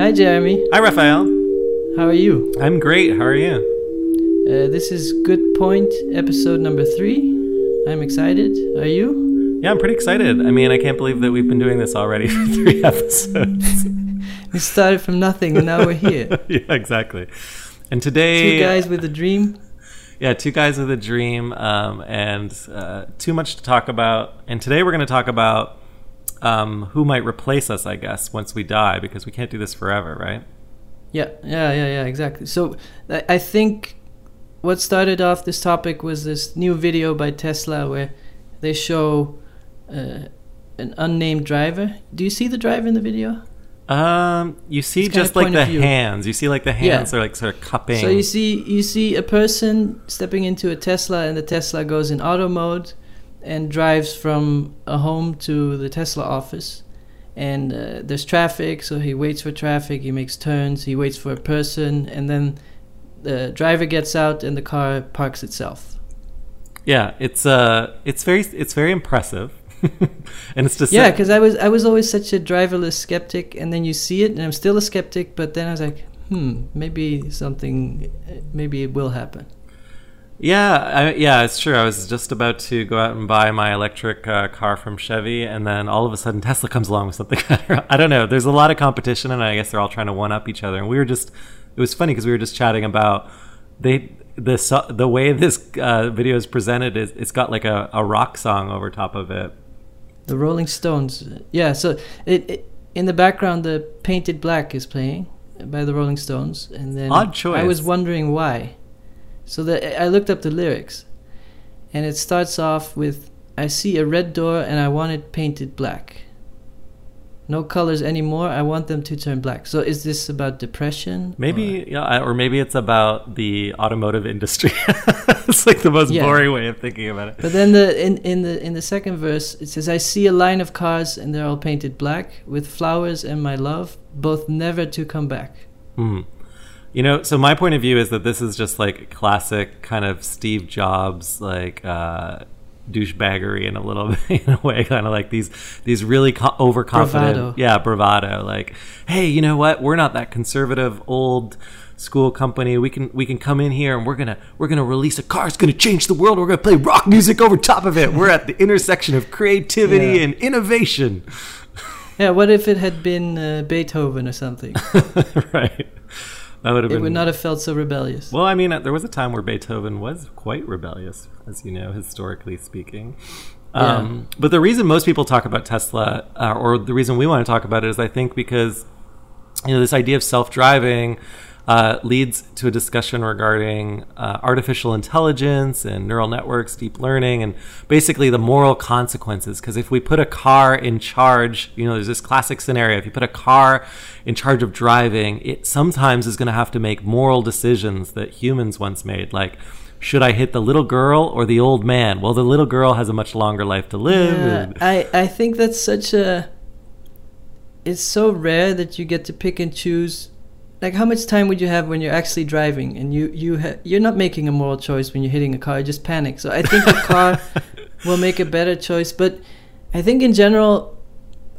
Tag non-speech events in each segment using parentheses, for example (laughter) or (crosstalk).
Hi, Jeremy. Hi, Raphael. How are you? I'm great. How are you? Uh, this is Good Point, episode number three. I'm excited. Are you? Yeah, I'm pretty excited. I mean, I can't believe that we've been doing this already (laughs) for three (laughs) episodes. (laughs) We started from nothing and now we're here. yeah, exactly. And today, Two guys with a dream. yeah, two guys with a dream, um, and uh, too much to talk about. And today we're going to talk about um, who might replace us, I guess, once we die, because we can't do this forever, right? Yeah, yeah, yeah, yeah, exactly. So I think what started off this topic was this new video by Tesla where they show uh, an unnamed driver. Do you see the driver in the video? Um, you see It's just like the hands. You see like the Yeah. hands are like sort of cupping. So you see, you see a person stepping into a Tesla, and the Tesla goes in auto mode and drives from a home to the Tesla office. And uh, there's traffic, so he waits for traffic. He makes turns. He waits for a person, and then the driver gets out, and the car parks itself. yeah, it's uh, it's very it's very impressive, (laughs) and it's just Yeah, because I was I was always such a driverless skeptic, and then you see it, and I'm still a skeptic. But then I was like, hmm, maybe something, maybe it will happen. Yeah, I, yeah, it's true. I was just about to go out and buy my electric uh, car from Chevy, and then all of a sudden (laughs) Tesla comes along with something. (laughs) I don't know. There's a lot of competition, and I guess they're all trying to one up each other. And we were just, it was funny because we were just chatting about they the the way this uh, video is presented is it's got like a, a rock song over top of it. The Rolling Stones. Yeah, so it, it in the background the Painted Black is playing by the Rolling Stones and then Odd choice. I was wondering why. So the I looked up the lyrics and it starts off with I see a red door and I want it painted black. No colors anymore. I want them to turn black. So is this about depression? Maybe, yeah, or maybe it's about the automotive industry. (laughs) it's like the most Yeah. boring way of thinking about it. But then the in, in the in the second verse it says I see a line of cars and they're all painted black with flowers and my love both never to come back. Hmm. You know, so my point of view is that this is just like classic kind of Steve Jobs, like uh, douchebaggery in a little (laughs) bit, in a way, kind of like these these really co- overconfident, Bravado. yeah, bravado. Like, hey, you know what? We're not that conservative old school company. We can we can come in here and we're gonna we're gonna release a car. It's gonna change the world. We're gonna play rock music over top of it. We're at the intersection of creativity Yeah. and innovation. Yeah, what if it had been uh, Beethoven or something? (laughs) right. That would have it been would not have felt so rebellious. Well, I mean, there was a time where Beethoven was quite rebellious, as you know, historically speaking. Um, But the reason most people talk about Tesla, uh, or the reason we want to talk about it, is I think because you know this idea of self-driving uh, leads to a discussion regarding uh, artificial intelligence and neural networks, deep learning, and basically the moral consequences. Because if we put a car in charge, you know, there's this classic scenario: if you put a car in charge of driving, it sometimes is going to have to make moral decisions that humans once made, like. Should I hit the little girl or the old man? Well, the little girl has a much longer life to live. Yeah, and- I I think that's such a. It's so rare that you get to pick and choose. Like, how much time would you have when you're actually driving and you you ha- you're not making a moral choice when you're hitting a car, you just panic. So I think a car (laughs) will make a better choice, but I think in general,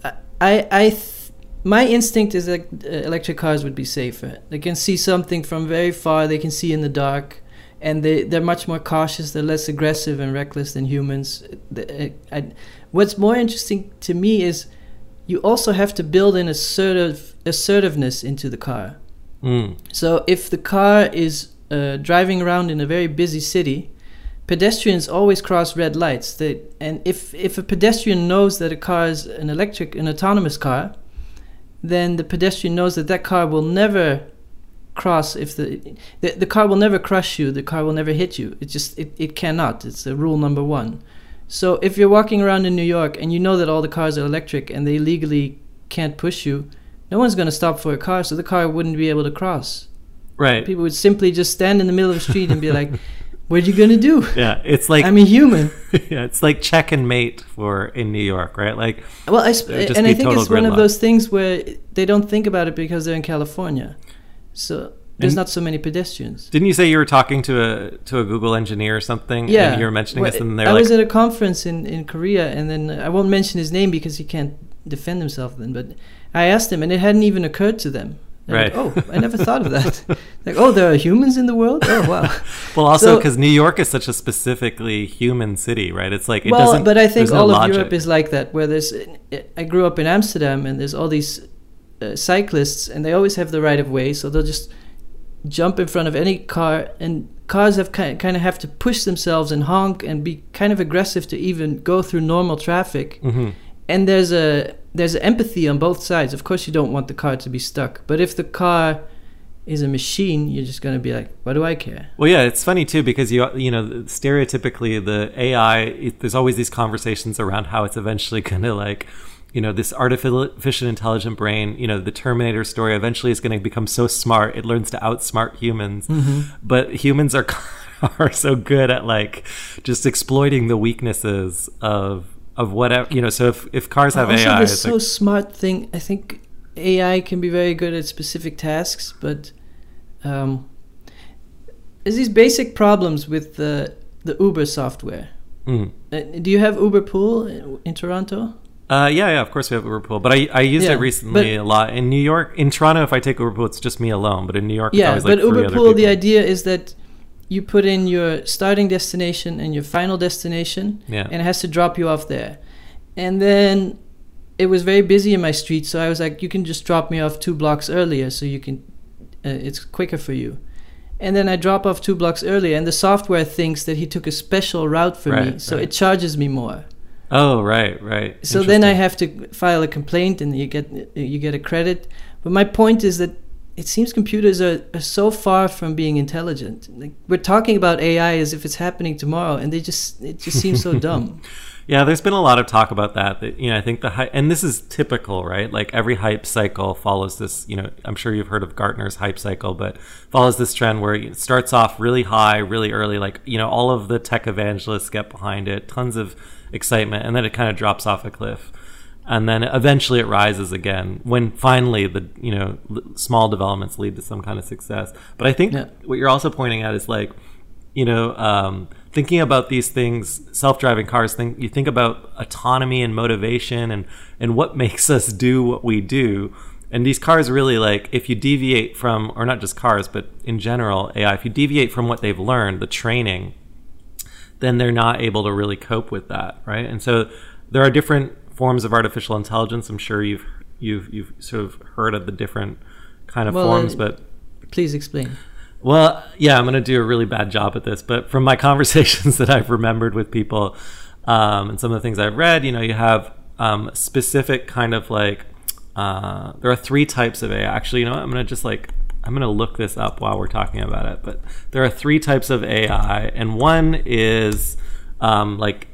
I I. I th- my instinct is that uh, electric cars would be safer. They can see something from very far. They can see in the dark, and they they're much more cautious. They're less aggressive and reckless than humans. The- uh, I, what's more interesting to me is you also have to build in assertive assertiveness into the car. Mm. So if the car is uh, driving around in a very busy city, pedestrians always cross red lights. They, and if if a pedestrian knows that a car is an electric, an autonomous car, then the pedestrian knows that that car will never cross if the the, the car will never crush you the car will never hit you it just it, it cannot it's a rule number one so if you're walking around in new york and you know that all the cars are electric and they legally can't push you no one's going to stop for a car so the car wouldn't be able to cross Right. people would simply just stand in the middle of the street and be like (laughs) what are you going to do Yeah, it's like i'm a human (laughs) yeah, it's like check and mate for in New York, right? Like, well I sp- and i think it's one of those things where they don't think about it because they're in california so there's And- not so many pedestrians didn't you say you were talking to a to a Google engineer or something? Yeah, and you were mentioning Well, this, and they're I like, was at a conference in in Korea, and then I won't mention his name because he can't defend himself. Then, but I asked him, and it hadn't even occurred to them And Right. oh, I never thought of that. (laughs) (laughs) like, oh, there are humans in the world. Oh, wow. (laughs) Well, also So- because New York is such a specifically human city, right? It's like it well, doesn't. but I think there's no all of logic. Europe is like that. Where there's, I grew up in Amsterdam, and there's all these uh, cyclists, and they always have the right of way, so they'll just jump in front of any car, and cars have kind kind of have to push themselves and honk and be kind of aggressive to even go through normal traffic. Mhm. And there's a there's empathy on both sides. Of course, you don't want the car to be stuck, but if the car is a machine, you're just gonna be like, what do I care? Well, yeah, it's funny too because you you know stereotypically the AI it, there's always these conversations around how it's eventually (laughs) going to like you know this artificial intelligent brain you know the Terminator story eventually is going to become so smart it learns to outsmart humans, mm-hmm. but humans are (laughs) are so good at like just exploiting the weaknesses of of whatever you know. So if if cars have also, AI, it's so like, smart thing. I think AI can be very good at specific tasks, but um, there's these basic problems with the the Uber software. mm. Uh, do you have Uber Pool in, in Toronto? Uh, yeah, yeah, of course we have Uber Pool, but I, I used Yeah, it recently but- a lot in New York. In Toronto, if I take Uber Pool, it's just me alone, but in New York, it's Yeah, always like but Uber Pool, the idea is that you put in your starting destination and your final destination, Yeah. and it has to drop you off there. And then it was very busy in my street, so I was like, you can just drop me off two blocks earlier, so you can, uh, it's quicker for you. And then I drop off two blocks earlier, and the software thinks that he took a special route for me, so right. it charges me more. Oh, right, right. So then I have to file a complaint, and you get you get a credit. But my point is that it seems computers are, are so far from being intelligent. Like we're talking about AI as if it's happening tomorrow, and they just it just seems so (laughs) dumb. Yeah, there's been a lot of talk about that. That you know, I think the hype, and this is typical, right? Like every hype cycle follows this. You know, I'm sure you've heard of Gartner's hype cycle, but follows this trend where it starts off really high, really early. Like you know, all of the tech evangelists get behind it, tons of excitement, and then it kind of drops off a cliff, and then eventually it rises again when finally the you know small developments lead to some kind of success. But I think Yeah. what you're also pointing at is like you know, um, thinking about these things, self-driving cars. Think you think about autonomy and motivation, and and what (laughs) makes us do what we do. And these cars really like if you deviate from, or not just cars, but in general AI, if you deviate from what they've learned, the training, then they're not able to really cope with that, right? And so there are different forms of artificial intelligence. I'm sure you've you've you've sort of heard of the different kind of Well, forms, uh, but Please explain. well, yeah, I'm going to do a really bad job at this, but from my (laughs) conversations that I've remembered with people um, and some of the things I've read, you know, you have um, specific kind of like, uh, there are three types of AI. Actually, you know what? I'm going to just like, I'm going to look this up while we're talking about it, but there are three types of AI, and one is um, like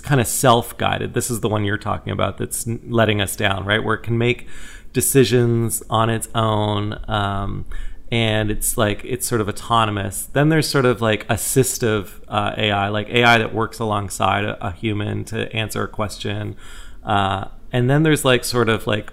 kind of self-guided. This is the one you're talking about that's letting us down, right? Where it can make decisions on its own. Um, and it's like it's sort of autonomous. Then there's sort of like assistive uh, AI, like AI that works alongside a, a human to answer a question. Uh, and then there's like sort of like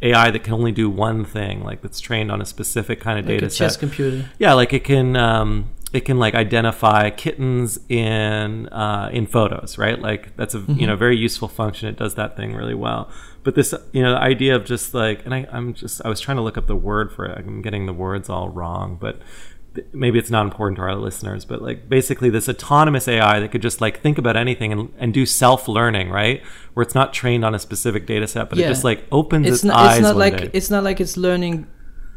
AI that can only do one thing, like that's trained on a specific kind of Like data a chess set. computer. Yeah, like it can um, it can like identify kittens in uh, in photos, right? Like that's a you know very useful function. It does that thing really well. But this you know the idea of just like, and I, I'm just I was trying to look up the word for it. I'm getting the words all wrong, but th- maybe it's not important to our listeners. But like basically this autonomous AI that could just like think about anything and, and do self learning, right? Where it's not trained on a specific data set, but it just like opens its, It's not. eyes It's not like day. it's not like it's learning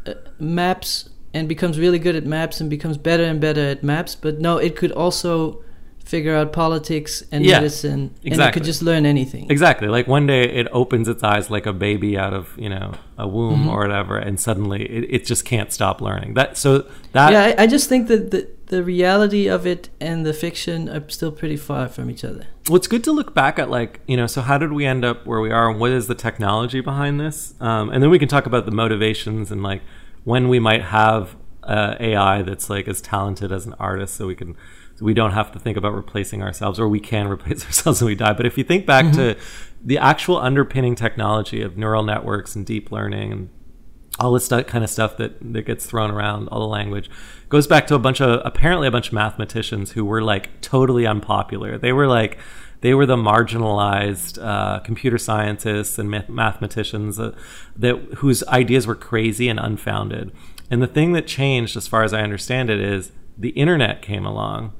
uh, maps and becomes really good at maps and becomes better and better at maps. But no, it could also figure out politics and Yeah, medicine, and it could just learn anything. Exactly. Like one day it opens its eyes like a baby out of, you know, a womb Mm-hmm. or whatever, and suddenly it, it just can't stop learning. That so that yeah, I, I just think that the the reality of it and the fiction are still pretty far from each other. well, it's good to look back at like, you know, so how did we end up where we are and what is the technology behind this? Um, and then we can talk about the motivations and like when we might have uh, AI that's like as talented as an artist so we can so we don't have to think about replacing ourselves or we can (laughs) replace ourselves when we die. But if you think back to the actual underpinning technology of neural networks and deep learning and all this stu- kind of stuff that, that gets thrown around, all the language, goes back to a bunch of apparently a bunch of mathematicians who were like totally unpopular. They were like they were the marginalized uh, computer scientists and math- mathematicians uh, that whose ideas were crazy and unfounded. And the thing that changed, as far as I understand it, is the internet came along.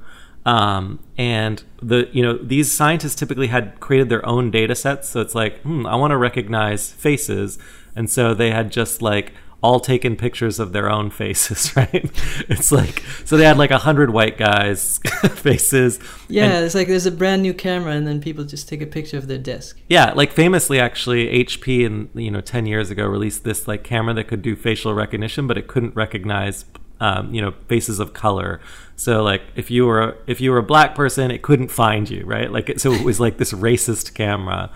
Um, and the you know these scientists typically had created their own data sets so it's like hmm, i want to recognize faces and so they had just like all taken pictures of their own faces, (laughs) right? It's like so they had like a hundred white guys' (laughs) faces. Yeah, and, it's like there's a brand new camera, and then people just take a picture of their desk. Yeah, like famously, actually, HP and you know ten years ago released this like camera that could do facial recognition, but it couldn't recognize um, you know faces of color. So like if you were if you were a black person, it couldn't find you, right? Like it, so it was like this racist camera.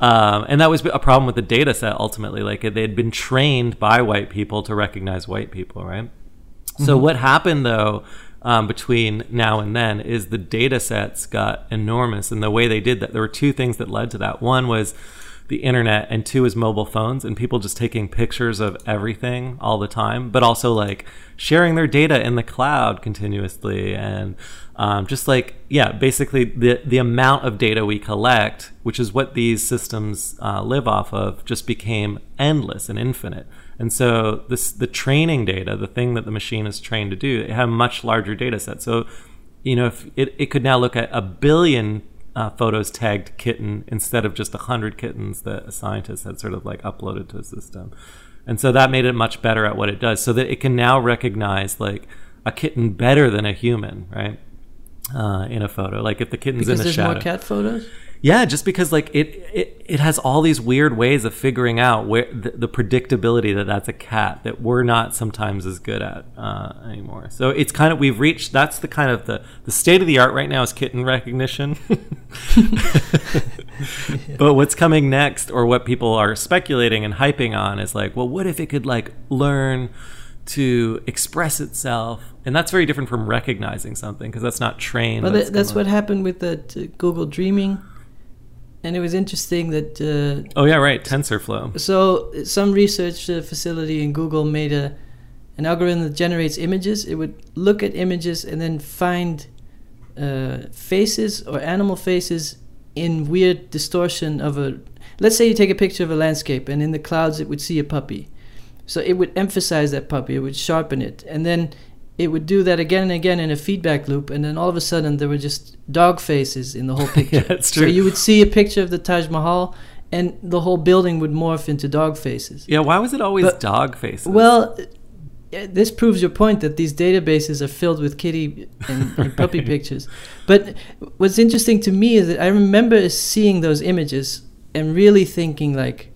Um, and that was a problem with the data set ultimately. Like they had been trained by white people to recognize white people, right? Mm-hmm. So what happened though um, between now and then is the data sets got enormous. And the way they did that, there were two things that led to that. One was the internet, and two is mobile phones and people just taking pictures of everything all the time, but also like sharing their data in the cloud continuously and um, just like yeah basically the the amount of data we collect which is what these systems uh, live off of just became endless and infinite. And so this the training data the thing that the machine is trained to do it had a much larger data set. So you know if it, it could now look at a billion uh, photos tagged kitten instead of just a hundred kittens that a scientist had sort of like uploaded to a system and so that made it much better at what it does so that it can now recognize like a kitten better than a human right uh, in a photo. Like if the kitten's because in a there's shadow. more cat photos. Yeah, just because like it, it it has all these weird ways of figuring out where the, the predictability that that's a cat that we're not sometimes as good at uh, anymore. So it's kind of we've reached that's the kind of the the state of the art right now is kitten recognition. (laughs) but what's coming next, or what people are speculating and hyping on, is like, well, what if it could like learn to express itself and that's very different from recognizing something because that's not trained well that's, that's what happened with the google dreaming and it was interesting that uh, oh yeah right tensorflow. So some research uh, facility in google made a an algorithm that generates images. It would look at images and then find uh, faces or animal faces in weird distortion of a let's say you take a picture of a landscape and in the clouds it would see a puppy. So it would emphasize that puppy, it would sharpen it. And then it would do that again and again in a feedback loop. And then all of a sudden there were just dog faces in the whole (laughs) picture. yeah, that's true. So you would see a picture of the Taj Mahal and the whole building would morph into dog faces. Yeah, why was it always but, dog faces? Well, uh, this proves your point that these databases are filled with kitty and, and (laughs) puppy pictures. But what's interesting to me is that I remember seeing those images and really thinking like,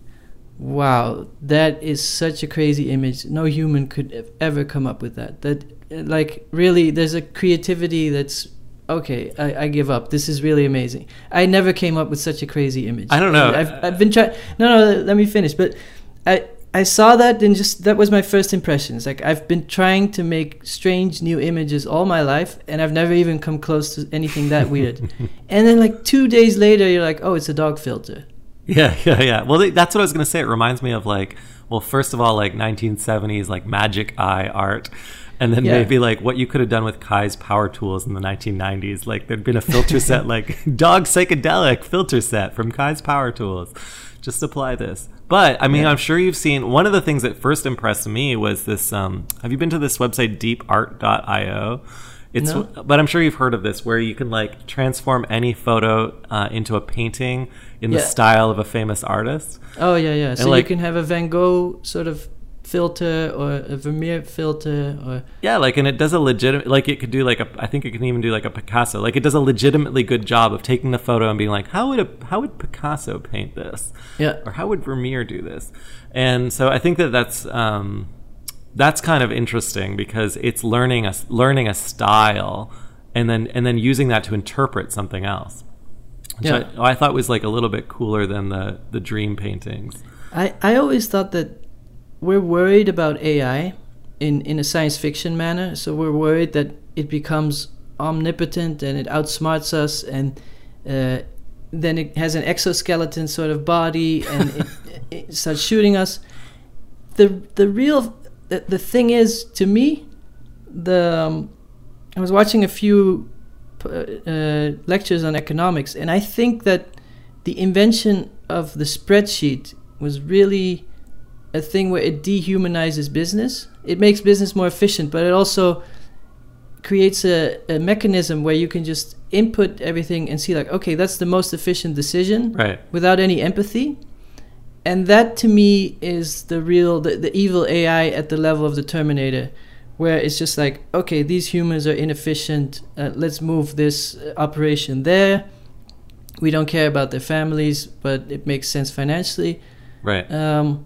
wow, that is such a crazy image. No human could ever come up with that. That like really, there's a creativity that's okay. I, I give up. This is really amazing. I never came up with such a crazy image. I don't know. I've I've been trying. No, no. Let me finish. But I. I saw that and just that was my first impressions. Like I've been trying to make strange new images all my life and I've never even come close to anything that weird. (laughs) and then like 2 days later you're like, "Oh, it's a dog filter." Yeah, (laughs) yeah, yeah. Well, that's what I was going to say. It reminds me of like, well, first of all, like 1970s, like magic eye art. And then yeah. maybe like what you could have done with Kai's power tools in the 1990s. Like there'd been a filter set, (laughs) like dog psychedelic filter set from Kai's power tools. Just apply this. But I mean, yeah. I'm sure you've seen one of the things that first impressed me was this. Um, have you been to this website, deepart.io? It's, no. but I'm sure you've heard of this, where you can like transform any photo uh, into a painting in yeah. the style of a famous artist. Oh yeah, yeah. so like, you can have a Van Gogh sort of filter or a Vermeer filter or yeah, like and it does a legitimate like it could do like a I think it can even do like a Picasso. Like it does a legitimately good job of taking the photo and being like, how would a how would Picasso paint this? Yeah, or how would Vermeer do this? And so I think that that's. Um, that's kind of interesting because it's learning a learning a style and then and then using that to interpret something else which yeah. I, I, thought was like a little bit cooler than the the dream paintings i i always thought that we're worried about ai in in a science fiction manner so we're worried that it becomes omnipotent and it outsmarts us and uh, then it has an exoskeleton sort of body and it, (laughs) it starts shooting us. The the real the, the thing is, to me, the um, I was watching a few uh, lectures on economics, and I think that the invention of the spreadsheet was really a thing where it dehumanizes business. It makes business more efficient, but it also creates a, a mechanism where you can just input everything and see like okay that's the most efficient decision right. without any empathy. And that to me is the real the, the evil ai at the level of the terminator where it's just like okay these humans are inefficient uh, let's move this uh, operation there. We don't care about their families but it makes sense financially. Right. Um,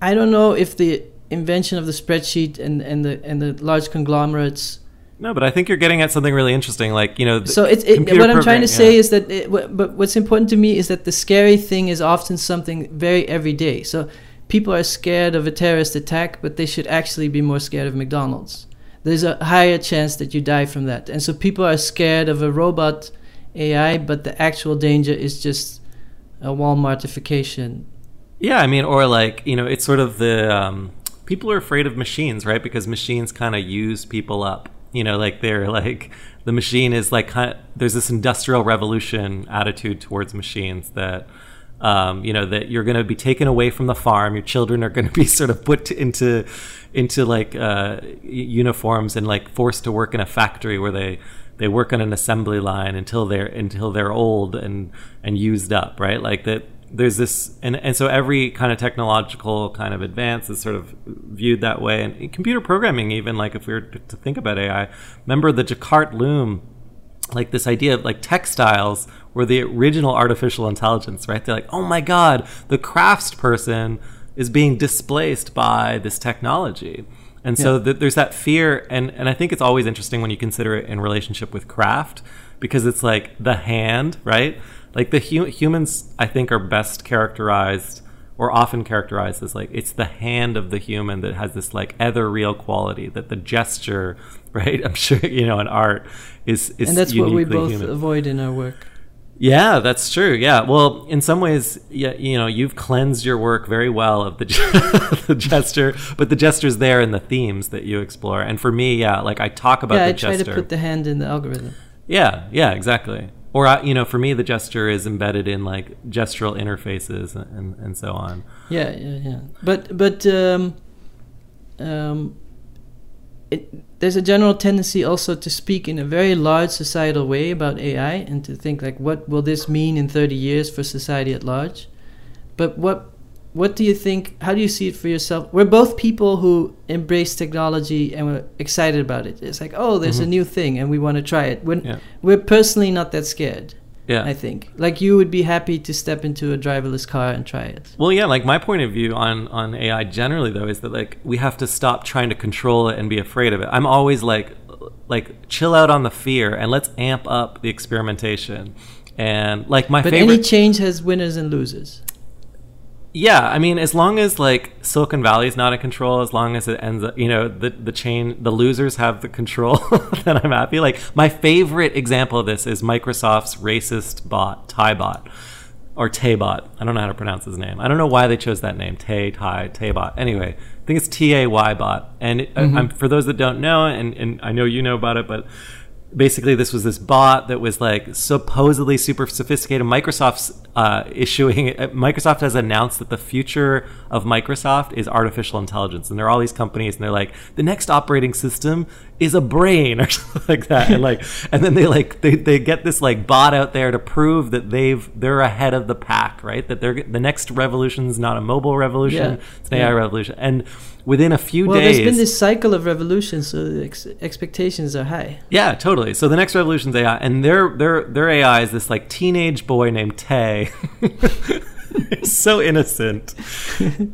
i don't know if the invention of the spreadsheet and, and the and the large conglomerates no, but I think you're getting at something really interesting. Like you know, so it's it, what I'm trying to say is that. It, but what's important to me is that the scary thing is often something very everyday. So people are scared of a terrorist attack, but they should actually be more scared of McDonald's. There's a higher chance that you die from that, and so people are scared of a robot AI, but the actual danger is just a Walmartification. Yeah, I mean, or like you know, it's sort of the um, people are afraid of machines, right? Because machines kind of use people up. You know like they're like the machine is like kind of, there's this industrial revolution attitude towards machines that um, you know that you're going to be taken away from the farm. Your children are going to be (laughs) sort of put into into like uh, uniforms and like forced to work in a factory where they they work on an assembly line until they're until they're old and and used up right? Like that there's this and, and so every kind of technological kind of advance is sort of viewed that way. And computer programming even like if we were to think about ai remember the jacquard loom like this idea of like textiles were the original artificial intelligence right? They're like oh my god the crafts person is being displaced by this technology. And so yeah. th- there's that fear and, and i think it's always interesting when you consider it in relationship with craft because it's like the hand right like the hu- humans i think are best characterized or often characterized as like it's the hand of the human that has this like ethereal quality that the gesture (laughs) right? I'm sure you know in art is is and that's what we both human. avoid in our work. Yeah that's true yeah. Well in some ways yeah you know you've cleansed your work very well of the, (laughs) the gesture but the gesture's there in the themes that you explore. And for me yeah like i talk about yeah, the I gesture try to put the hand in the algorithm. Yeah yeah exactly or you know for me the gesture is embedded in like gestural interfaces and, and so on. Yeah yeah yeah. But but um, um, it, there's a general tendency also to speak in a very large societal way about AI and to think like what will this mean in 30 years for society at large? But what what do you think how do you see it for yourself? We're both people who embrace technology and we're excited about it. It's like oh there's mm-hmm. a new thing and we want to try it. When yeah. we're personally not that scared yeah. I think. Like you would be happy to step into a driverless car and try it. Well yeah like my point of view on on ai generally though is that like we have to stop trying to control it and be afraid of it. I'm always like like chill out on the fear and let's amp up the experimentation. And like my but favorite any change has winners and losers yeah, I mean, as long as like Silicon Valley is not in control, as long as it ends up, you know, the the chain, the losers have the control, (laughs) then I'm happy. Like my favorite example of this is Microsoft's racist bot, Taibot, or Taybot. I don't know how to pronounce his name. I don't know why they chose that name, Tay, Tai, Taybot. Anyway, I think it's T A Y bot. And it, mm-hmm. for those that don't know, and, and I know you know about it, but basically this was this bot that was like supposedly super sophisticated microsoft's uh, issuing microsoft has announced that the future of microsoft is artificial intelligence and there are all these companies and they're like the next operating system is a brain (laughs) or something like that and like and then they like they, they get this like bot out there to prove that they've they're ahead of the pack right that they're the next revolution is not a mobile revolution yeah. it's an ai revolution and within a few well, days. Well, there's been this cycle of revolutions, so the ex- expectations are high. Yeah, totally. So the next revolution's AI, and their their their AI is this like teenage boy named Tay. (laughs) so innocent.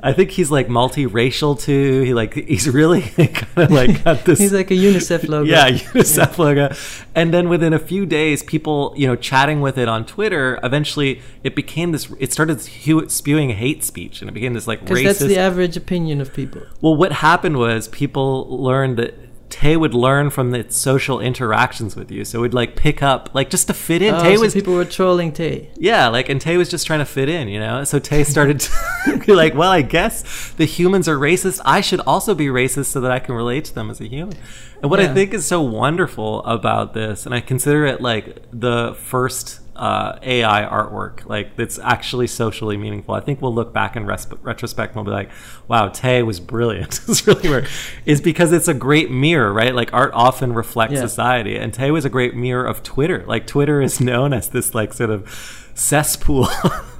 I think he's like multiracial too. He like he's really (laughs) kind of like got this. he's like a UNICEF logo. Yeah, (laughs) UNICEF yeah. logo. And then within a few days, people you know chatting with it on Twitter. Eventually, it became this. It started spewing hate speech, and it became this like racist. That's the average opinion of people. Well, what happened was people learned that Tay would learn from its social interactions with you. So it would like pick up, like just to fit in. Oh, Tay so was people were trolling Tay. yeah, like, and Tay was just trying to fit in, you know? So Tay started to (laughs) be like, well, I guess the humans are racist. I should also be racist so that I can relate to them as a human. And what I think is so wonderful about this, and I consider it like the first uh, AI artwork, like that's actually socially meaningful. I think we'll look back in res- retrospect and we'll be like, wow, Tay was brilliant. (laughs) it's really weird. Is because it's a great mirror, right? Like art often reflects Yeah. society. And Tay was a great mirror of Twitter. Like Twitter is known as this like sort of cesspool (laughs)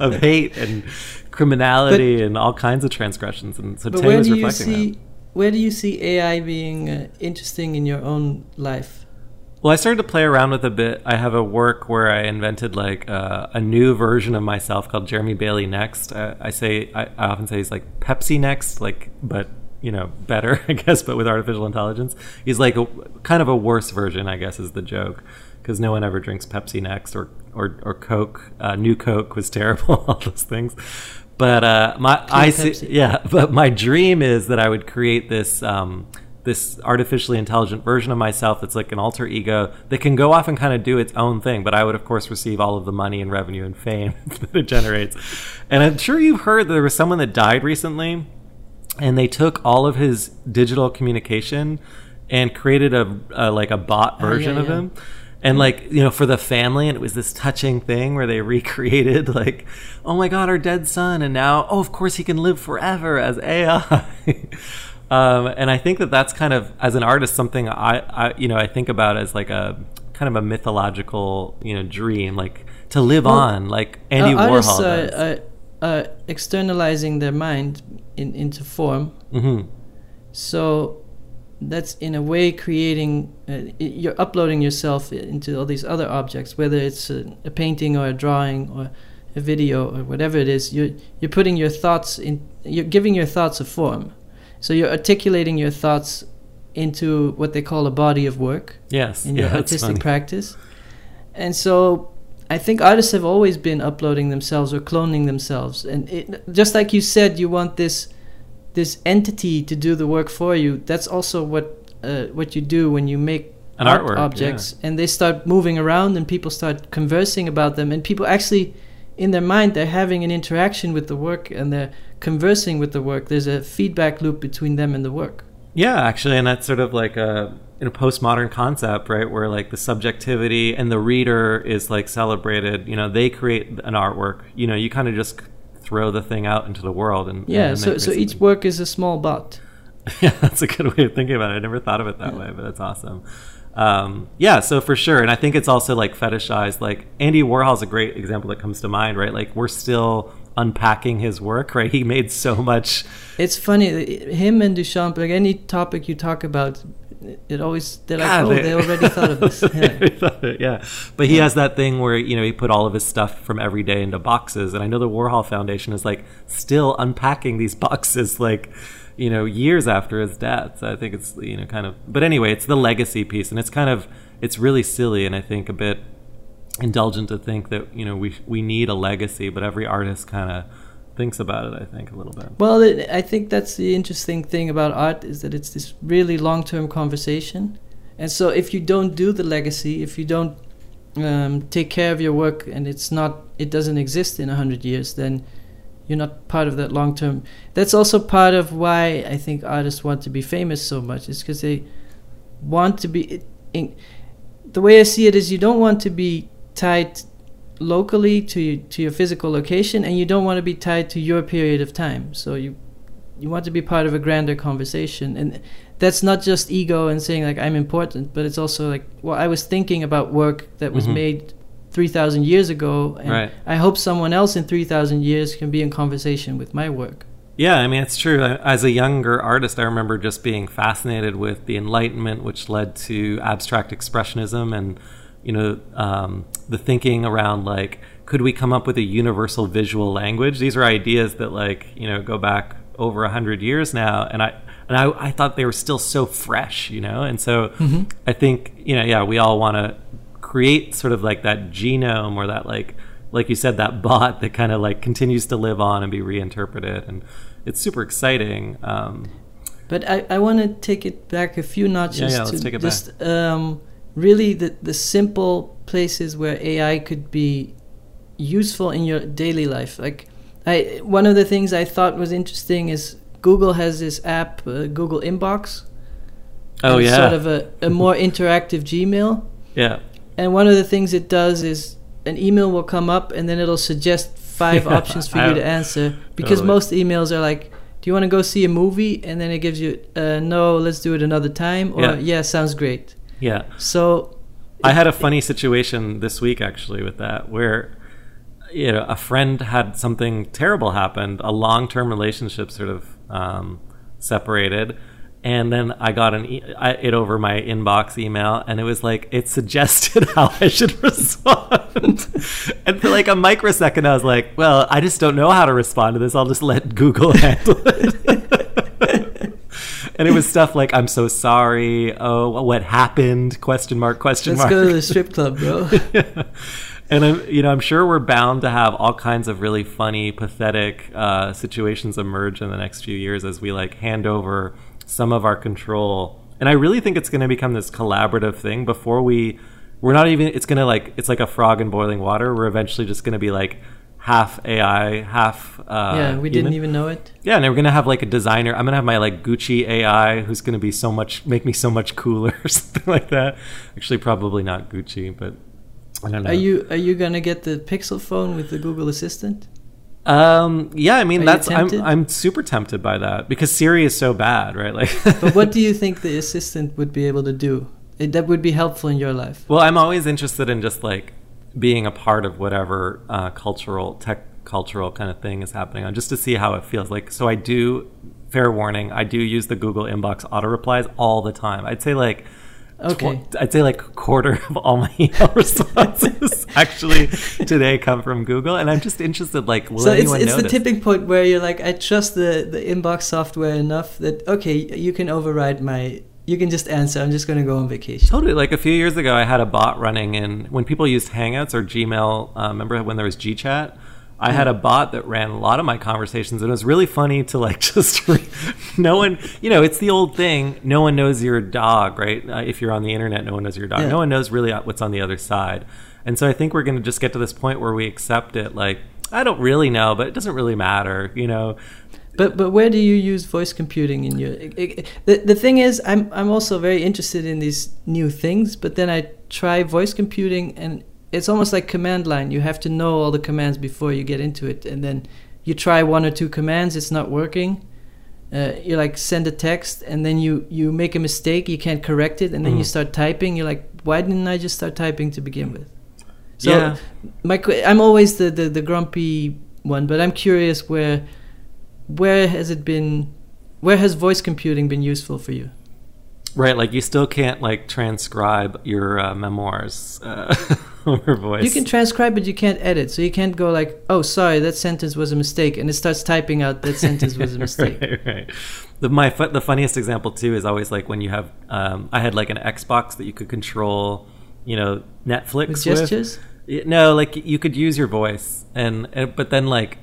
of hate and criminality and all kinds of transgressions. And so But Tay was reflecting see that. where do you see AI being uh, interesting in your own life? Well, I started to play around with a bit. I have a work where I invented like uh, a new version of myself called Jeremy Bailey Next. I, I say I, I often say he's like Pepsi Next, like but you know better, (laughs) I guess, but with artificial intelligence. He's like a kind of a worse version, I guess, is the joke, because no one ever drinks Pepsi Next or or, or Coke. Uh, new Coke was (laughs) terrible, all those things. But uh, my I see, Pepsi. yeah. (laughs) But my dream is that I would create this. Um, this artificially intelligent version of myself that's like an alter ego that can go off and kind of do its own thing but i would of course receive all of the money and revenue and fame (laughs) that it generates. And i'm sure you've heard there was someone that died recently and they took all of his digital communication and created a, a like a bot Oh, yeah, version of yeah. him. And like you know for the family and it was this touching thing where they (laughs) recreated like oh my god our dead son and now oh of course he can live forever as ai (laughs) um, and i think that that's kind of as an artist something I, I you know i think about as like a kind of a mythological you know dream like to live Well, on like andy Uh, artists warhol are, does. are, are externalizing their mind in, into form. hmm So that's in a way creating. Uh, you're uploading yourself into all these other objects, whether it's a, a painting or a drawing or a video or whatever it is. You're you're putting your thoughts in. You're giving your thoughts a form. So you're articulating your thoughts into what they call a body of work yes in your that's artistic practice. And so I think artists have always been uploading themselves or cloning themselves. And it, just like you said, you want this this entity to do the work for you. That's also what uh, what you do when you make An art artwork, objects, and they start moving around, and people start conversing about them, and people actually. In their mind, they're having an interaction with the work and they're conversing with the work. There's a feedback loop between them and the work. Yeah, actually, and that's sort of like a in a postmodern concept, right? Where like the subjectivity and the reader is like celebrated. You know, they create an artwork. You know, you kind of just throw the thing out into the world, and Yeah, and so so each work is a small bot. (laughs) yeah, that's a good way of thinking about it. I never thought of it that way, but that's awesome. Um, yeah, so for sure, and I think it's also like fetishized. Like Andy Warhol's a great example that comes to mind, right? Like we're still unpacking his work, right? He made so much. It's funny, him and Duchamp, like any topic you talk about, it always, they're like, God, oh, (laughs) they already thought of this. Yeah. thought it, yeah. But he has that thing where, you know, he put all of his stuff from every day into boxes. And I know the Warhol Foundation is like still unpacking these (laughs) boxes, like, you know, years after his death. So I think it's, you know, kind of, but anyway, it's the legacy piece. And it's kind of, it's really silly and I think a bit indulgent to think that, you know, we, we need a legacy, but every artist kind of thinks about it, I think, a little bit. Well, it, I think that's the interesting thing about art is that it's this really long-term conversation. And so if you don't do the legacy, if you don't um, take care of your work and it's not, it doesn't exist in a hundred years, then you're not part of that long-term. That's also part of why I think artists want to be famous so much. Is because they want to be. In, the way I see it is, you don't want to be tied locally to you, to your physical location, and you don't want to be tied to your period of time. So you you want to be part of a grander conversation, and that's not just ego and saying like I'm important, but it's also like well, I was thinking about work that was Mhm. made three thousand years ago, and Right. I hope someone else in three thousand years can be in conversation with my work. Yeah, I mean, it's true. As a younger artist, I remember just being fascinated with the Enlightenment, which led to abstract expressionism and, you know, um, the thinking around like, could we come up with a universal visual language? These are ideas that, like, you know, go back over a hundred years now, and I and I, I thought they were still so fresh, you know, and so I think, you know, yeah, we all want to create sort of like that genome or that like like you said that bot that kind of like continues to live on and be reinterpreted and it's super exciting um, But I, I want to take it back a few notches Yeah, yeah, let's to take it just um, really the, the simple places where AI could be useful in your daily life. Like I one of the things I thought was interesting is Google has this app, uh, Google Inbox. Oh yeah, sort of a, a more (laughs) interactive Gmail. yeah. And one of the things it does is an email will come up and then it'll suggest five Yeah, options for (laughs) I- you to answer because totally. most emails are like, "Do you want to go see a movie?" and then it gives you, uh, "No, let's do it another time," or Yeah. "Yeah, sounds great." Yeah. So I had a funny situation this week actually with that where you know a friend had something terrible happened a long-term relationship sort of um, separated and then I got an e- I, it over my inbox email and it was like it suggested (laughs) how I should respond. And for like a microsecond I was like well I just don't know how to respond to this. I'll just let Google (laughs) handle it (laughs) and it was stuff like I'm so sorry oh what happened question mark question let's mark go to the strip club, bro. (laughs) and I'm, you know, I'm sure we're bound to have all kinds of really funny, pathetic uh, situations emerge in the next few years as we like hand over some of our control. And I really think it's going to become this collaborative thing. Before we, we're not even. It's going to like it's like a frog in boiling water. We're eventually just going to be like half AI, half. Uh, yeah, we didn't even know it. Yeah, and we're gonna have like a designer. I'm gonna have my like Gucci AI, who's gonna be so much, make me so much cooler, (laughs) or something like that. Actually, probably not Gucci, but I don't know. Are you are you gonna get the Pixel phone with the Google Assistant? Um, yeah, I mean Are that's I'm? I'm super tempted by that because Siri is so bad, right? (laughs) Like, But what do you think the assistant would be able to do? It, that would be helpful in your life. well, I'm always interested in just like being a part of whatever uh, cultural tech cultural kind of thing is happening on, just to see how it feels. Like, so I do. Fair warning, I do use the Google inbox auto replies all the time. I'd say like. tw- Okay. I'd say like a quarter of all my (laughs) email responses (laughs) actually today come from Google, and I'm just interested. Like, will so it's anyone it's the tipping point where you're like, I trust the the inbox software enough that okay, you can override my. You can just answer. I'm just gonna go on vacation. Totally. Like a few years ago, I had a bot running, and when people used Hangouts or Gmail, uh, remember when there was GChat? I had a bot that ran a lot of my conversations, and it was really funny to like (laughs) just re- no one, you know, it's the old thing. No one knows your dog, right? Uh, if you're on the internet, no one knows your dog. Yeah. No one knows really what's on the other side. And so I think we're going to just get to this point where we accept it. Like I don't really know, but it doesn't really matter, you know. But but where do you use voice computing in your? i- i- The the thing is, I'm I'm also very interested in these new things. But then I try voice computing, and it's almost like command line. You have to know all the commands before you get into it, and then you try one or two commands, it's not working. Uh, you like send a text, and then you you make a mistake, you can't correct it, and then you Mhm. start typing. You're like, why didn't I just start typing to begin with? So yeah. my I'm always the, the the grumpy one, but I'm curious where where has it been where has voice computing been useful for you? Right, like you still can't like transcribe your uh, memoirs uh, (laughs) over voice. You can transcribe, but you can't edit. So you can't go like, "Oh, sorry, that sentence was a mistake," and it starts typing out that sentence was a (laughs) mistake. right, right. The my the funniest example too is always like when you have um, I had like an Xbox that you could control, you know, Netflix With gestures? Y- No, like you could use your voice, and, and but then like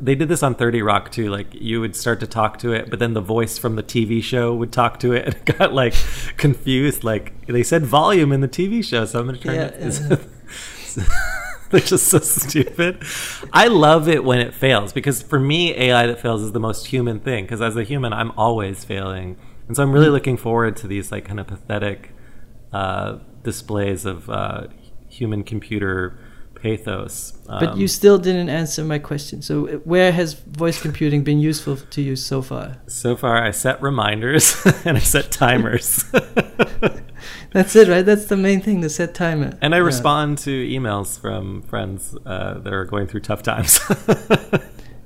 they did this on Thirty Rock too. Like you would start to talk to it, but then the voice from the TV show would talk to it, (laughs) and it got like confused. Like they said volume in the TV show, so I'm gonna turn Yeah, it. yeah. (laughs) They're just so stupid. I love it when it fails because for me, AI that fails is the most human thing. Because as a human, I'm always failing, and so I'm really looking forward to these like kind of pathetic uh, displays of uh, human computer pathos. But Um, you still didn't answer my question. So uh, where has voice computing been useful to you so far? so far, I set reminders (laughs) and I set timers. (laughs) That's it, right? That's the main thing, the set timer. And I Yeah. respond to emails from friends uh, that are going through tough times. (laughs)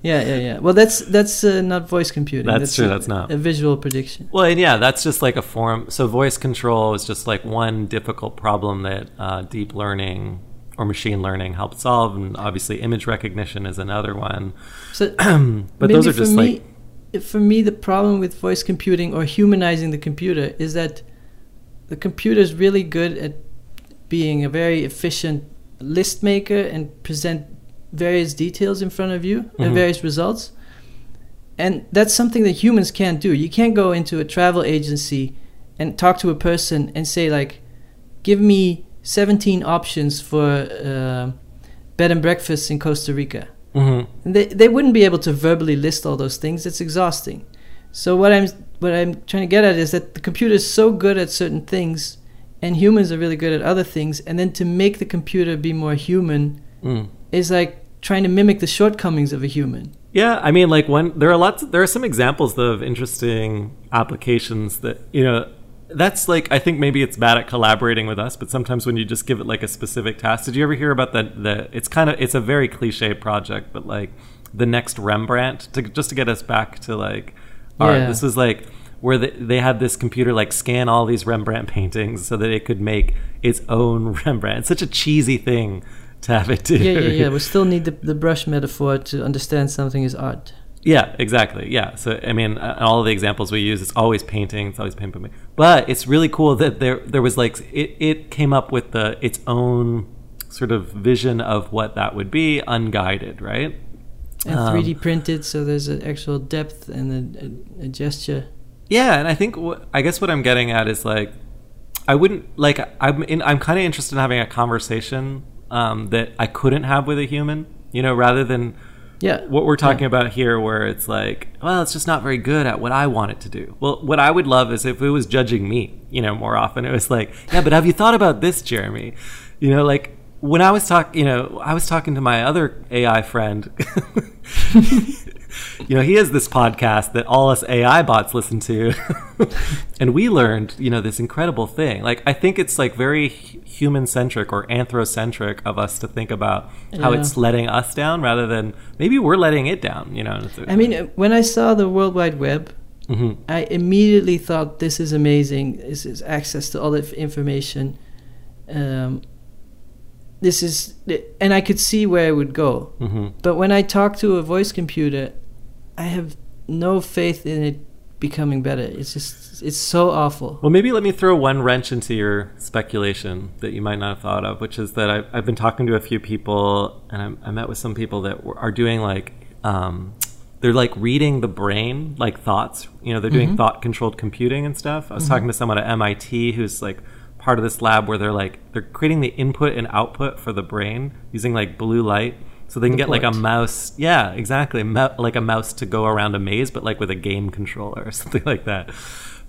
Yeah, yeah, yeah. Well, that's that's uh, not voice computing. That's true, a- that's not. a visual prediction. Well, and yeah, that's just like a form. So voice control is just like one difficult problem that uh, deep learning or machine learning help solve, and obviously image recognition is another one. So (clears throat) but maybe those are for just me, like for me, the problem with voice computing or humanizing the computer is that the computer is really good at being a very efficient list maker and present various details in front of you and Mhm. various results. and that's something that humans can't do. You can't go into a travel agency and talk to a person and say like, "Give me 17 options for uh, bed and breakfast in Costa Rica." Mm-hmm. They they wouldn't be able to verbally list all those things. It's exhausting. So what I'm what I'm trying to get at is that the computer is so good at certain things, and humans are really good at other things. And then to make the computer be more human Mm. is like trying to mimic the shortcomings of a human. Yeah, I mean, like when there are lots, there are some examples of interesting applications that you know. That's like I think maybe it's bad at collaborating with us, but sometimes when you just give it like a specific task, did you ever hear about that? The it's kind of it's a very cliche project, but like the next Rembrandt to just to get us back to like art. Yeah. This was like where they, they had this computer like scan all these Rembrandt paintings so that it could make its own (laughs) Rembrandt. It's such a cheesy thing to have it do. Yeah, yeah, yeah. We (laughs) still need the, the brush metaphor to understand something is art. Yeah, exactly. Yeah. So I mean, all of the examples we use, it's always painting. It's always paint, paint, paint. But it's really cool that there there was like it, it came up with the its own sort of vision of what that would be, unguided, right? And Um, 3D printed, so there's an actual depth and a, a, a gesture. Yeah, and I think I guess what I'm getting at is like I wouldn't like I'm in, I'm kind of interested in having a conversation um, that I couldn't have with a human, you know, rather than Yeah. what we're talking Yeah. about here where it's like well it's just not very good at what i want it to do well what i would love is if it was judging me you know more often it was like yeah but have you thought about this jeremy you know like when i was talking you know i was talking to my other ai friend (laughs) you know he has this podcast that all us ai bots listen to. (laughs) And we learned you know this incredible thing. Like i think it's like very human centric or anthrocentric of us to think about how it's letting us down rather than maybe we're letting it down you know? I mean, when I saw the World Wide Web, hmm I immediately thought this is amazing. This is access to all the information. Um, this is, and I could see where it would go. hmm But when I talk to a voice computer, I have no faith in it becoming better. It's just, it's so awful. Well, maybe let me throw one wrench into your speculation that you might not have thought of, which is that I've, I've been talking to a few people, and I, I met with some people that are doing like, um, they're like reading the brain, like thoughts. You know, they're doing thought controlled computing and stuff. I was talking to someone at MIT who's like part of this lab where they're like, they're creating the input and output for the brain using like blue light. So they can The get like a mouse, yeah, exactly, Mo- like a mouse to go around a maze, but like with a game controller (laughs) or something like that.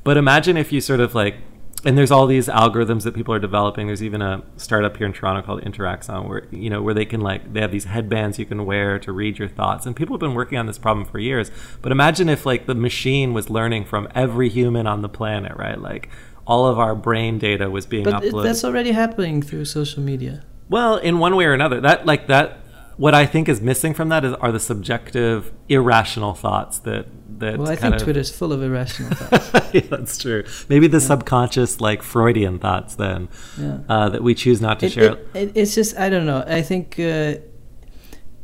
But imagine if you sort of like, and there's all these algorithms that people are developing. There's even a startup here in Toronto called Interaxon, where you know where they can like they have these headbands you can wear to read your thoughts, and people have been working on this problem for years. But imagine if like the machine was learning from every human on the planet, right? Like all of our brain data was being But uploaded. that's already happening through social media. Well, in one way or another, that like that. What I think is missing from that is are the subjective, irrational thoughts that that. Well, I think of, Twitter's full of irrational thoughts. (laughs) yeah, that's true. Maybe the subconscious, like Freudian thoughts, then Yeah. uh, that we choose not to It, share. it, it, it's just I don't know. I think uh,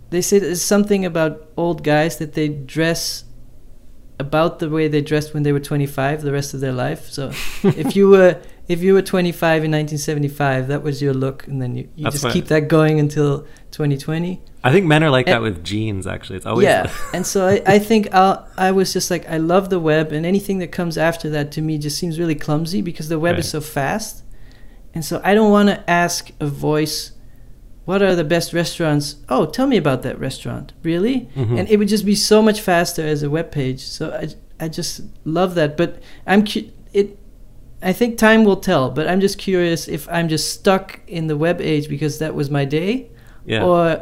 they say there's something about old guys that they dress about the way they dressed when they were 25 the rest of their life. So (laughs) if you were if you were 25 in 1975, that was your look, and then you, you just keep that going until 2020. I think men are like that with jeans. Actually, it's always yeah, and (laughs) so I, I think I'll, I was just like I love the web, and anything that comes after that to me just seems really clumsy because the web Right. is so fast, and so I don't want to ask a voice, "What are the best restaurants?" Oh, tell me about that restaurant. Really? Mhm. And it would just be so much faster as a web page. So I, I just love that. But I'm cu- it. I think time will tell, but I'm just curious if I'm just stuck in the web age because that was my day, yeah. or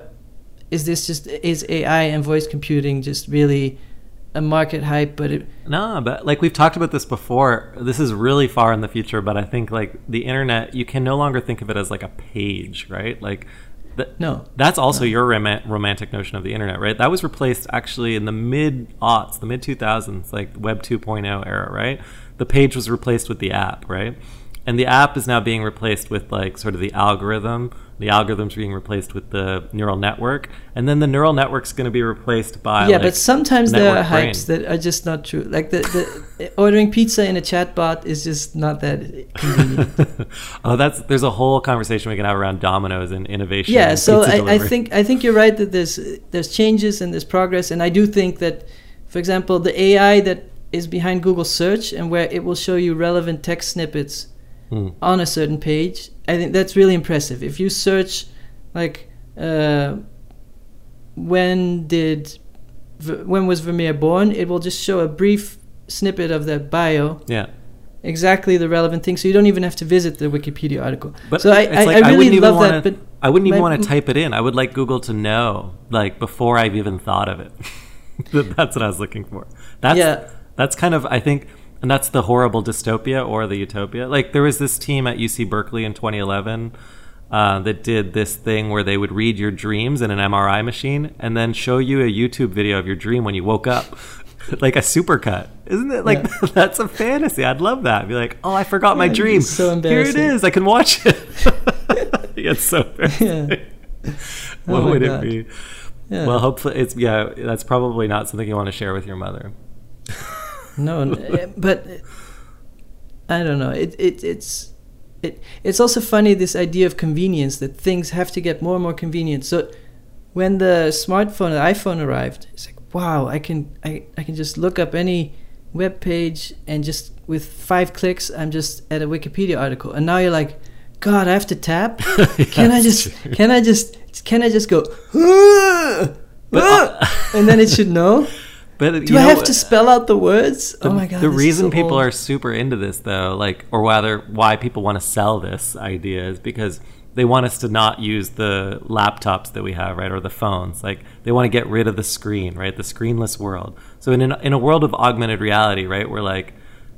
is this just is AI and voice computing just really a market hype? But it, No, but like we've talked about this before, this is really far in the future. But I think like the internet, you can no longer think of it as like a page, right? Like that. no, That's also your rom- romantic notion of the internet, right? That was replaced actually in the mid aughts, the mid 2000s, like Web 2.0 era, right? The page was replaced with the app, right? And the app is now being replaced with like sort of the algorithm. The algorithm's being replaced with the neural network, and then the neural network's going to be replaced by yeah, like, but sometimes there are brain. hypes that are just not true. Like the, the (laughs) ordering pizza in a chatbot is just not that convenient. (laughs) oh, that's there's a whole conversation we can have around Domino's and innovation. yeah, and so I, I think I think you're right that there's there's changes and there's progress, and I do think that for example, the AI that is behind Google search and where it will show you relevant text snippets Hmm. on a certain page. I think that's really impressive. If you search, like, uh, when did, when was Vermeer born? It will just show a brief snippet of their bio, Yeah. exactly the relevant thing. So you don't even have to visit the Wikipedia article. But so I, it's I, like, I really wouldn't even love wanna, that. But I wouldn't even want to type it in. I would like Google to know, like before I've even thought of it. (laughs) That's what I was looking for. That's Yeah. that's kind of I think, and that's the horrible dystopia or the utopia. Like there was this team at UC Berkeley in 2011. Uh, that did this thing where they would read your dreams in an MRI machine and then show you a YouTube video of your dream when you woke up, (laughs) like a supercut. Isn't it like Yeah. (laughs) that's a fantasy? I'd love that. Be like, oh, I forgot my Yeah, dream. so Here it is. I can watch it. (laughs) it's so yeah, what Oh would God. it be? yeah. Well, hopefully it's yeah. That's probably not something you want to share with your mother. No, (laughs) eh, but I don't know. It it it's it it's also funny this idea of convenience that things have to get more and more convenient. So when the smartphone, the iPhone arrived, it's like wow, I can I I can just look up any web page and just with five clicks, I'm just at a Wikipedia article. And now you're like, God, I have to tap. (laughs) can I just true. can I just can I just go? "Ah, But, ah," uh, and then it should know. But Do you I know, have to spell out the words? The, oh my god! The reason so people old. are super into this, though, like, or rather, why people want to sell this idea is because they want us to not use the laptops that we have, right, or the phones. Like, they want to get rid of the screen, right, the screenless world. So, in an, in a world of augmented reality, right, where like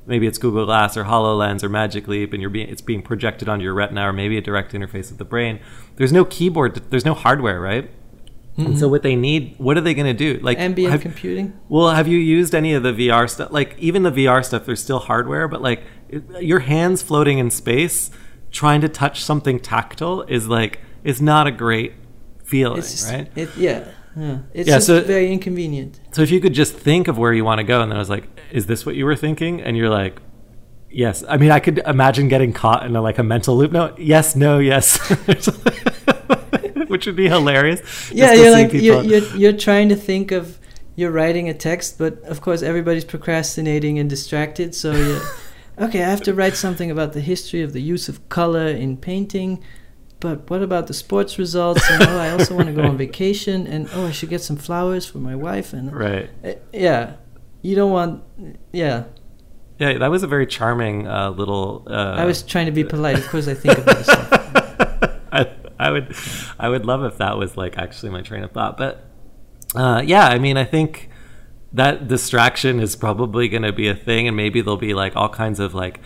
maybe it's Google Glass or Hololens or Magic Leap, and you're being it's being projected onto your retina, or maybe a direct interface with the brain. There's no keyboard, there's no hardware, right. And so, mm-hmm. what they need, what are they going to do? Like, ambient have- computing. well, have you used any of the VR stuff? Like even the VR stuff, there's still hardware, but like it, your hands floating in space, trying to touch something tactile is like is not a great feeling, just, right? it, yeah, yeah. It's Yeah, just so- very inconvenient. So if you could just think of where you want to go, and then I was like, is this what you were thinking? And you're like. Yes, I mean I could imagine getting caught in a, like a mental loop. No, yes, no, yes, (laughs) (laughs) (laughs) which would be hilarious. Yeah, you're like you're, you're you're trying to think of you're writing a text, but of course everybody's procrastinating and distracted. So you (laughs) okay, I have to write something about the history of the use of color in painting. But what about the sports results? And oh, I also want to go on (laughs) vacation. And oh, I should get some flowers for my wife. And right. uh, yeah, you don't want. Yeah, Yeah, that was a very charming uh, little. Uh, I was trying to be polite. Of course, I think about stuff. (laughs) I, would, I would love if that was like actually my train of thought. But uh, yeah, I mean, I think that distraction is probably going to be a thing, and maybe there'll be like all kinds of like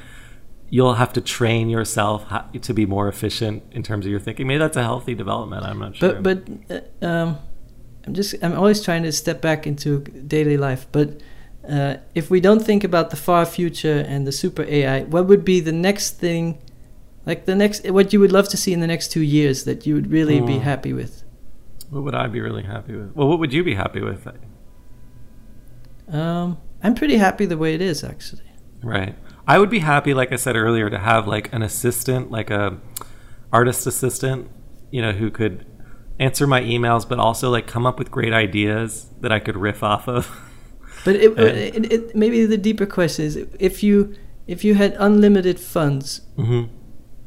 you'll have to train yourself to be more efficient in terms of your thinking. Maybe that's a healthy development. I'm not sure. But but uh, um, I'm just I'm always trying to step back into daily life. But uh, if we don't think about the far future and the super AI, what would be the next thing, like the next what you would love to see in the next two years that you would really be Hmm. happy with? what would I be really happy with? Well, what would you be happy with? Um, I'm pretty happy the way it is actually. Right. I would be happy, like I said earlier, to have like an assistant, like a artist assistant, you know, who could answer my emails, but also like come up with great ideas that I could riff off of. (laughs) But it, Uh, it, it, maybe the deeper question is if you if you had unlimited funds hmm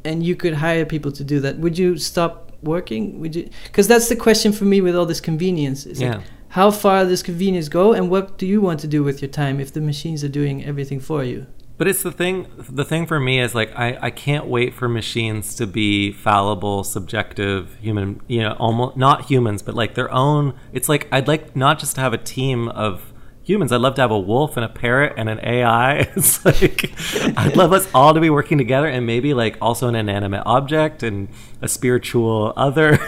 and you could hire people to do that, would you stop working? Would you? Because that's the question for me with all this convenience. Like, Yeah. how far does convenience go, and what do you want to do with your time if the machines are doing everything for you? But it's the thing. The thing for me is like I, I can't wait for machines to be fallible, subjective, human. You know, almost not humans, but like their own. It's like I'd like not just to have a team of humans. I'd love to have a wolf and a parrot and an AI. (laughs) It's like I'd love us all to be working together, and maybe like also an inanimate object and a spiritual other.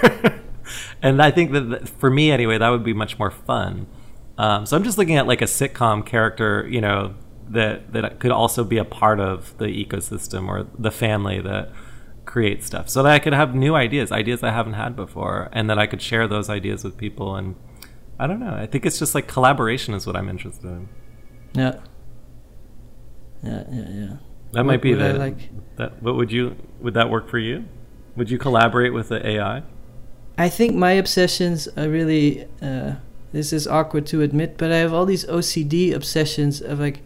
(laughs) and I think that for me anyway, that would be much more fun. Um, so I'm just looking at like a sitcom character, you know, that that could also be a part of the ecosystem or the family that creates stuff, so that I could have new ideas, ideas I haven't had before, and that I could share those ideas with people. And I don't know. I think it's just like collaboration is what I'm interested in. Yeah. Yeah, yeah, yeah. That What might be the like? that. What would you? Would that work for you? Would you collaborate with the AI? I think my obsessions are really uh, this is awkward to admit, but I have all these OCD obsessions of like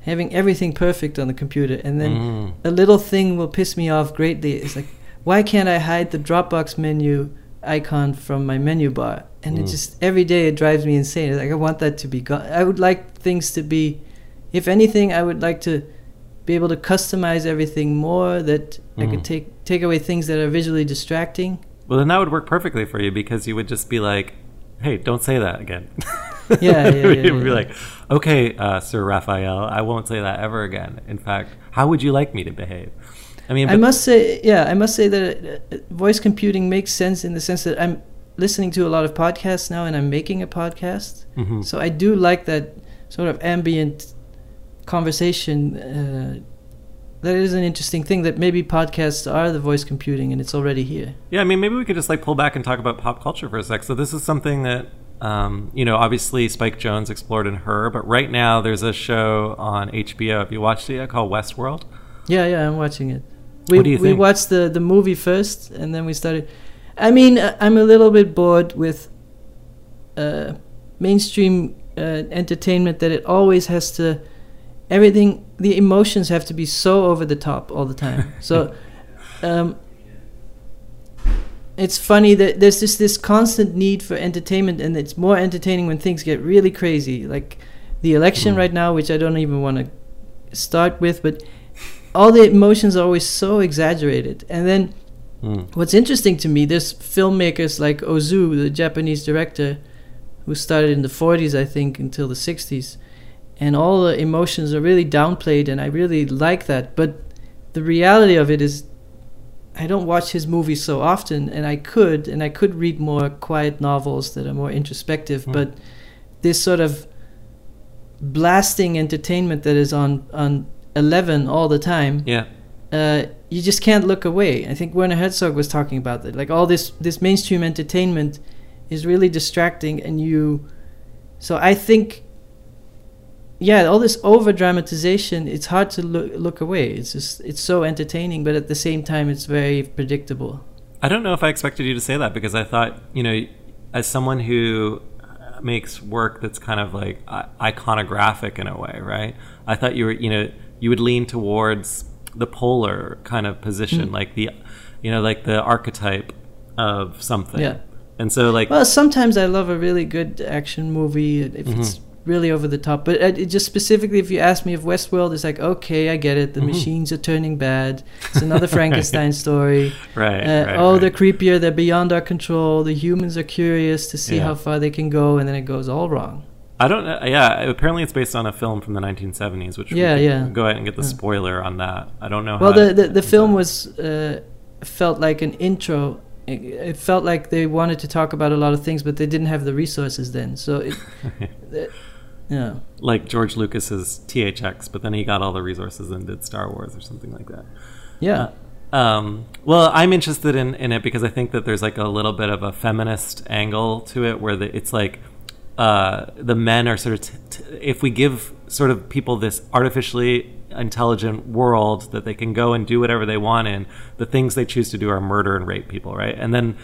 having everything perfect on the computer, and then Mm. a little thing will piss me off greatly. It's like, why can't I hide the Dropbox menu icon from my menu bar? And it Mm. just every day it drives me insane. Like I want that to be gone. I would like things to be, if anything, I would like to be able to customize everything more. That I Mm. could take take away things that are visually distracting. Well, then that would work perfectly for you because you would just be like, "Hey, don't say that again." Yeah, yeah, (laughs) yeah, You'd be yeah. like, "Okay, uh, Sir Raphael, I won't say that ever again." In fact, how would you like me to behave? I mean, I must say, yeah, I must say that uh, voice computing makes sense in the sense that I'm listening to a lot of podcasts now, and I'm making a podcast. Mhm. So I do like that sort of ambient conversation. Uh, that is an interesting thing that maybe podcasts are the voice computing, and it's already here. Yeah, I mean, maybe we could just like pull back and talk about pop culture for a sec. So this is something that, um, you know, obviously Spike Jonze explored in her, but right now there's a show on HBO. Have you watched it yet? Called Westworld. Yeah, yeah, I'm watching it. We What do you we watched the the movie first, and then we started. I mean, uh, I'm a little bit bored with uh, mainstream uh, entertainment that it always has to everything. The emotions have to be so over the top all the time. (laughs) So. Um, it's funny that there's just this constant need for entertainment, and it's more entertaining when things get really crazy, like the election Mm. right now, which I don't even want to start with, but all the emotions are always so exaggerated. And then Mm. what's interesting to me, there's filmmakers like Ozu, the Japanese director, who started in the 40s, I think, until the 60s, and all the emotions are really downplayed, and I really like that. But the reality of it is, I don't watch his movies so often, and I could, and I could read more quiet novels that are more introspective. Hmm. But this sort of blasting entertainment that is on on 11 all the time Yeah. uh, you just can't look away. I think Werner Herzog was talking about that. Like all this this mainstream entertainment is really distracting, and you. So I think, yeah, all this over dramatization. It's hard to look look away. It's just it's so entertaining, but at the same time, it's very predictable. I don't know if I expected you to say that because I thought, you know, as someone who uh, makes work that's kind of like iconographic in a way, right? I thought you were, you know, you would lean towards the polar kind of position, Mm. like the, you know, like the archetype of something. Yeah. And so, like, Well, sometimes I love a really good action movie if it's really over the top. But uh, it just specifically, if you ask me if Westworld is like, okay, I get it. The Mhm. machines are turning bad. It's another (laughs) Frankenstein story. (laughs) right, Uh, right, oh, right. they're creepier. They're beyond our control. The humans are curious to see Yeah. how far they can go, and then it goes all wrong. I don't know. Yeah, apparently it's based on a film from the 1970s, which Yeah, yeah. Go ahead and get the spoiler on that. I don't know. Well, how the the, the film was uh, felt like an intro. It, felt like they wanted to talk about a lot of things, but they didn't have the resources then. So, it, (laughs) uh, yeah, like George Lucas's THX, but then he got all the resources and did Star Wars or something like that. yeah. Um, well, I'm interested in, in it because I think that there's like a little bit of a feminist angle to it where the, it's like uh, the men are sort of, t- t- if we give sort of people this artificially intelligent world that they can go and do whatever they want in, the things they choose to do are murder and rape people, right? And then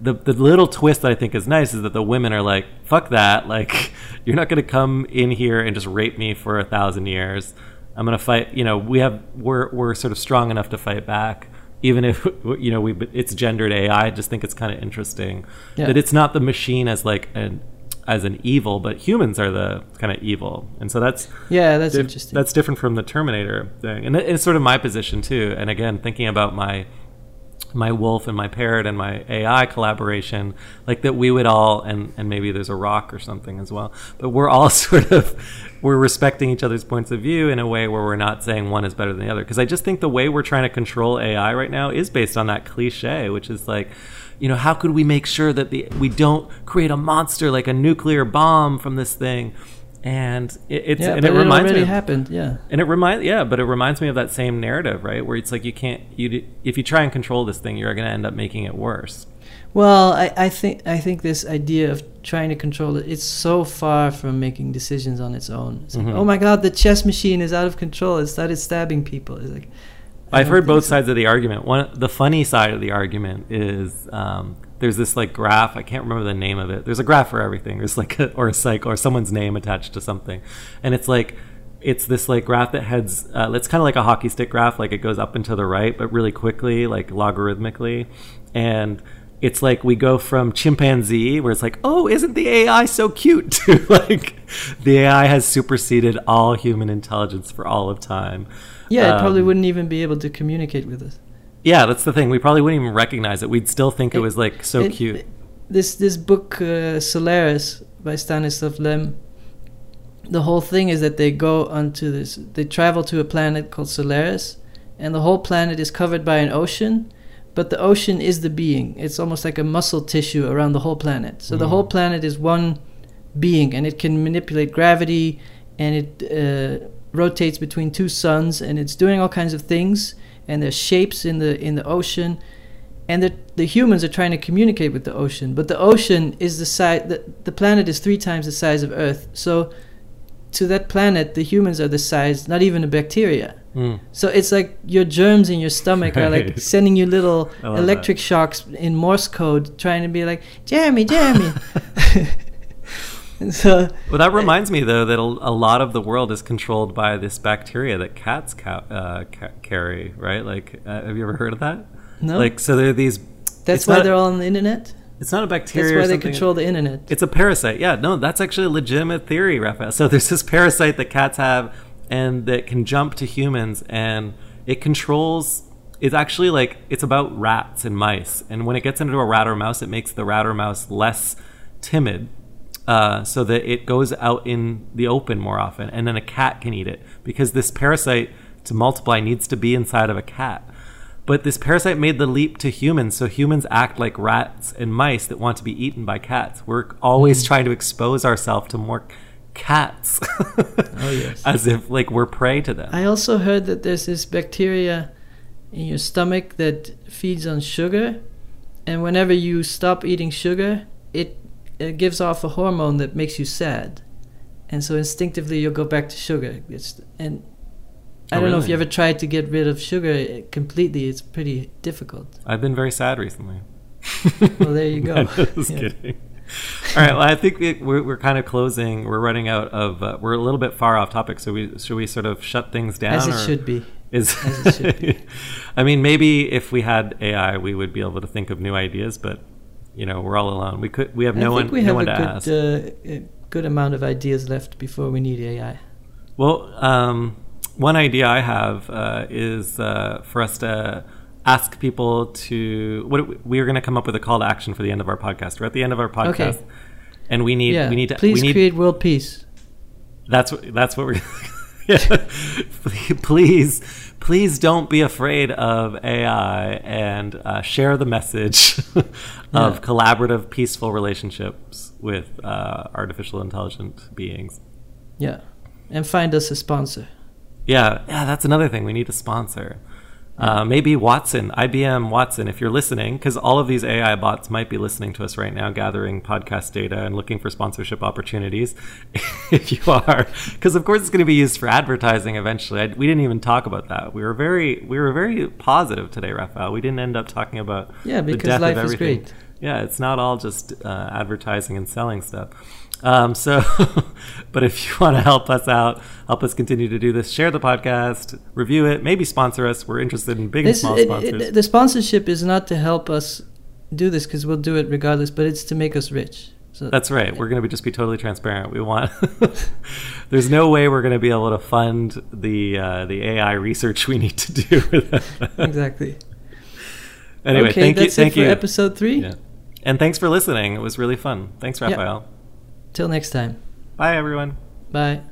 the, the little twist that I think is nice is that the women are like, fuck that. Like, (laughs) you're not going to come in here and just rape me for a thousand years. I'm going to fight. You know, we have we're we're sort of strong enough to fight back, even if (laughs) you know we it's gendered AI. I just think it's kind of interesting Yeah. that it's not the machine as like an as an evil, but humans are the kind of evil, and so that's Yeah, that's dif- interesting. That's different from the Terminator thing, and it's sort of my position too. And again, thinking about my my wolf and my parrot and my AI collaboration, like that we would all and and maybe there's a rock or something as well, but we're all (laughs) sort of we're respecting each other's points of view in a way where we're not saying one is better than the other. Because I just think the way we're trying to control AI right now is based on that cliche, which is like. You know, how could we make sure that the we don't create a monster like a nuclear bomb from this thing? And it, it's yeah, and it it, reminds already me of, happened. Yeah, and it reminds, yeah, but it reminds me of that same narrative, right? Where it's like you can't, you if you try and control this thing, you're going to end up making it worse. Well, I, I think I think this idea of trying to control it, it's so far from making decisions on its own. It's like, Mhm. oh my god, the chess machine is out of control. It started stabbing people. It's like I've heard both so. sides of the argument. One, the funny side of the argument is um, there's this like graph. I can't remember the name of it. There's a graph for everything. There's like a, or a cycle or someone's name attached to something, and it's like it's this like graph that heads. Uh, it's kind of like a hockey stick graph. Like it goes up and to the right, but really quickly, like logarithmically, and it's like we go from chimpanzee where it's like oh isn't the ai so cute (laughs) to like the ai has superseded all human intelligence for all of time Yeah, it Um, probably wouldn't even be able to communicate with us. yeah that's the thing we probably wouldn't even recognize it we'd still think it, It- was like so it- cute This this book uh, Solaris by Stanislav Lem. The whole thing is that they go onto this. They travel to a planet called Solaris, and the whole planet is covered by an ocean. But the ocean is the being. It's almost like a muscle tissue around the whole planet. So the Mm. whole planet is one being, and it can manipulate gravity, and it uh, rotates between two suns, and it's doing all kinds of things. And there's shapes in the in the ocean, and the, the humans are trying to communicate with the ocean but the ocean is the size the, the planet is three times the size of earth so to that planet the humans are the size not even a bacteria Mm. so it's like your germs in your stomach are like (laughs) sending you little electric shocks in morse code trying to be like jeremy jeremy (laughs) (laughs) so well that reminds me though that a, a lot of the world is controlled by this bacteria that cats ca- uh, ca- carry right like uh, have you ever heard of that no like so there are these that's why they're all on the internet it's not a that's bacteria or why they control the internet It's a parasite. Yeah, no, that's actually a legitimate theory, Raphael. So there's this parasite that cats have and that can jump to humans and it controls it's actually like it's about rats and mice. And when it gets into a rat or mouse, it makes the rat or mouse less timid. Uh, so that it goes out in the open more often, and then a cat can eat it because this parasite to multiply needs to be inside of a cat. But this parasite made the leap to humans, so humans act like rats and mice that want to be eaten by cats. We're always trying to expose ourselves to more cats. (laughs) Oh, yes. As if like we're prey to them. I also heard that there's this bacteria in your stomach that feeds on sugar, and whenever you stop eating sugar, it, it gives off a hormone that makes you sad, and so instinctively you'll go back to sugar. It's, and I Oh, don't know if you ever tried to get rid of sugar uh, completely. It's pretty difficult. I've been very sad recently. (laughs) Well, there you go. (laughs) Just (laughs) Yeah. kidding. All right. Well, I think we- we're, we're kind of closing. We're running out of. Uh, we're a little bit far off topic. So we should we sort of shut things down? As it should be. Is as it should be. I mean, maybe if we had AI, we would be able to think of new ideas. But you know, we're all alone. We could. We have no I think one. we no have one a to good, ask. uh, good amount of ideas left before we need AI. Well, um, one idea I have uh, is uh, for us to ask people to. What we are going to come up with a call to action for the end of our podcast. We're at the end of our podcast, Okay. and we need yeah, we need to please we need create world peace. that's what that's what we're. (laughs) (laughs) please, please don't be afraid of AI and uh, share the message (laughs) of Yeah. collaborative, peaceful relationships with uh, artificial intelligent beings. Yeah, and find us a sponsor. Yeah, yeah, that's another thing. We need a sponsor. Uh, maybe Watson, IBM Watson, if you're listening, because all of these AI bots might be listening to us right now, gathering podcast data and looking for sponsorship opportunities. (laughs) if you are, because of course it's going to be used for advertising eventually. I, we didn't even talk about that. We were very, we were very positive today, Raphael. We didn't end up talking about Yeah, the because death life of is great. Yeah, it's not all just uh, advertising and selling stuff. Um, so, (laughs) but if you want to help us out, help us continue to do this, share the podcast, review it, maybe sponsor us. We're interested in big and small sponsors. it- the sponsorship is not to help us do this because we'll do it regardless, but it's to make us rich. So That's right. We're going to be just be totally transparent. We want. (laughs) (laughs) There's no way we're going to be able to fund the uh, the AI research we need to do. exactly. anyway, okay, thank you, that's thank it you, episode three. Yeah. and thanks for listening. It was really fun. Thanks. Raphael. Till next time. Bye, everyone. Bye.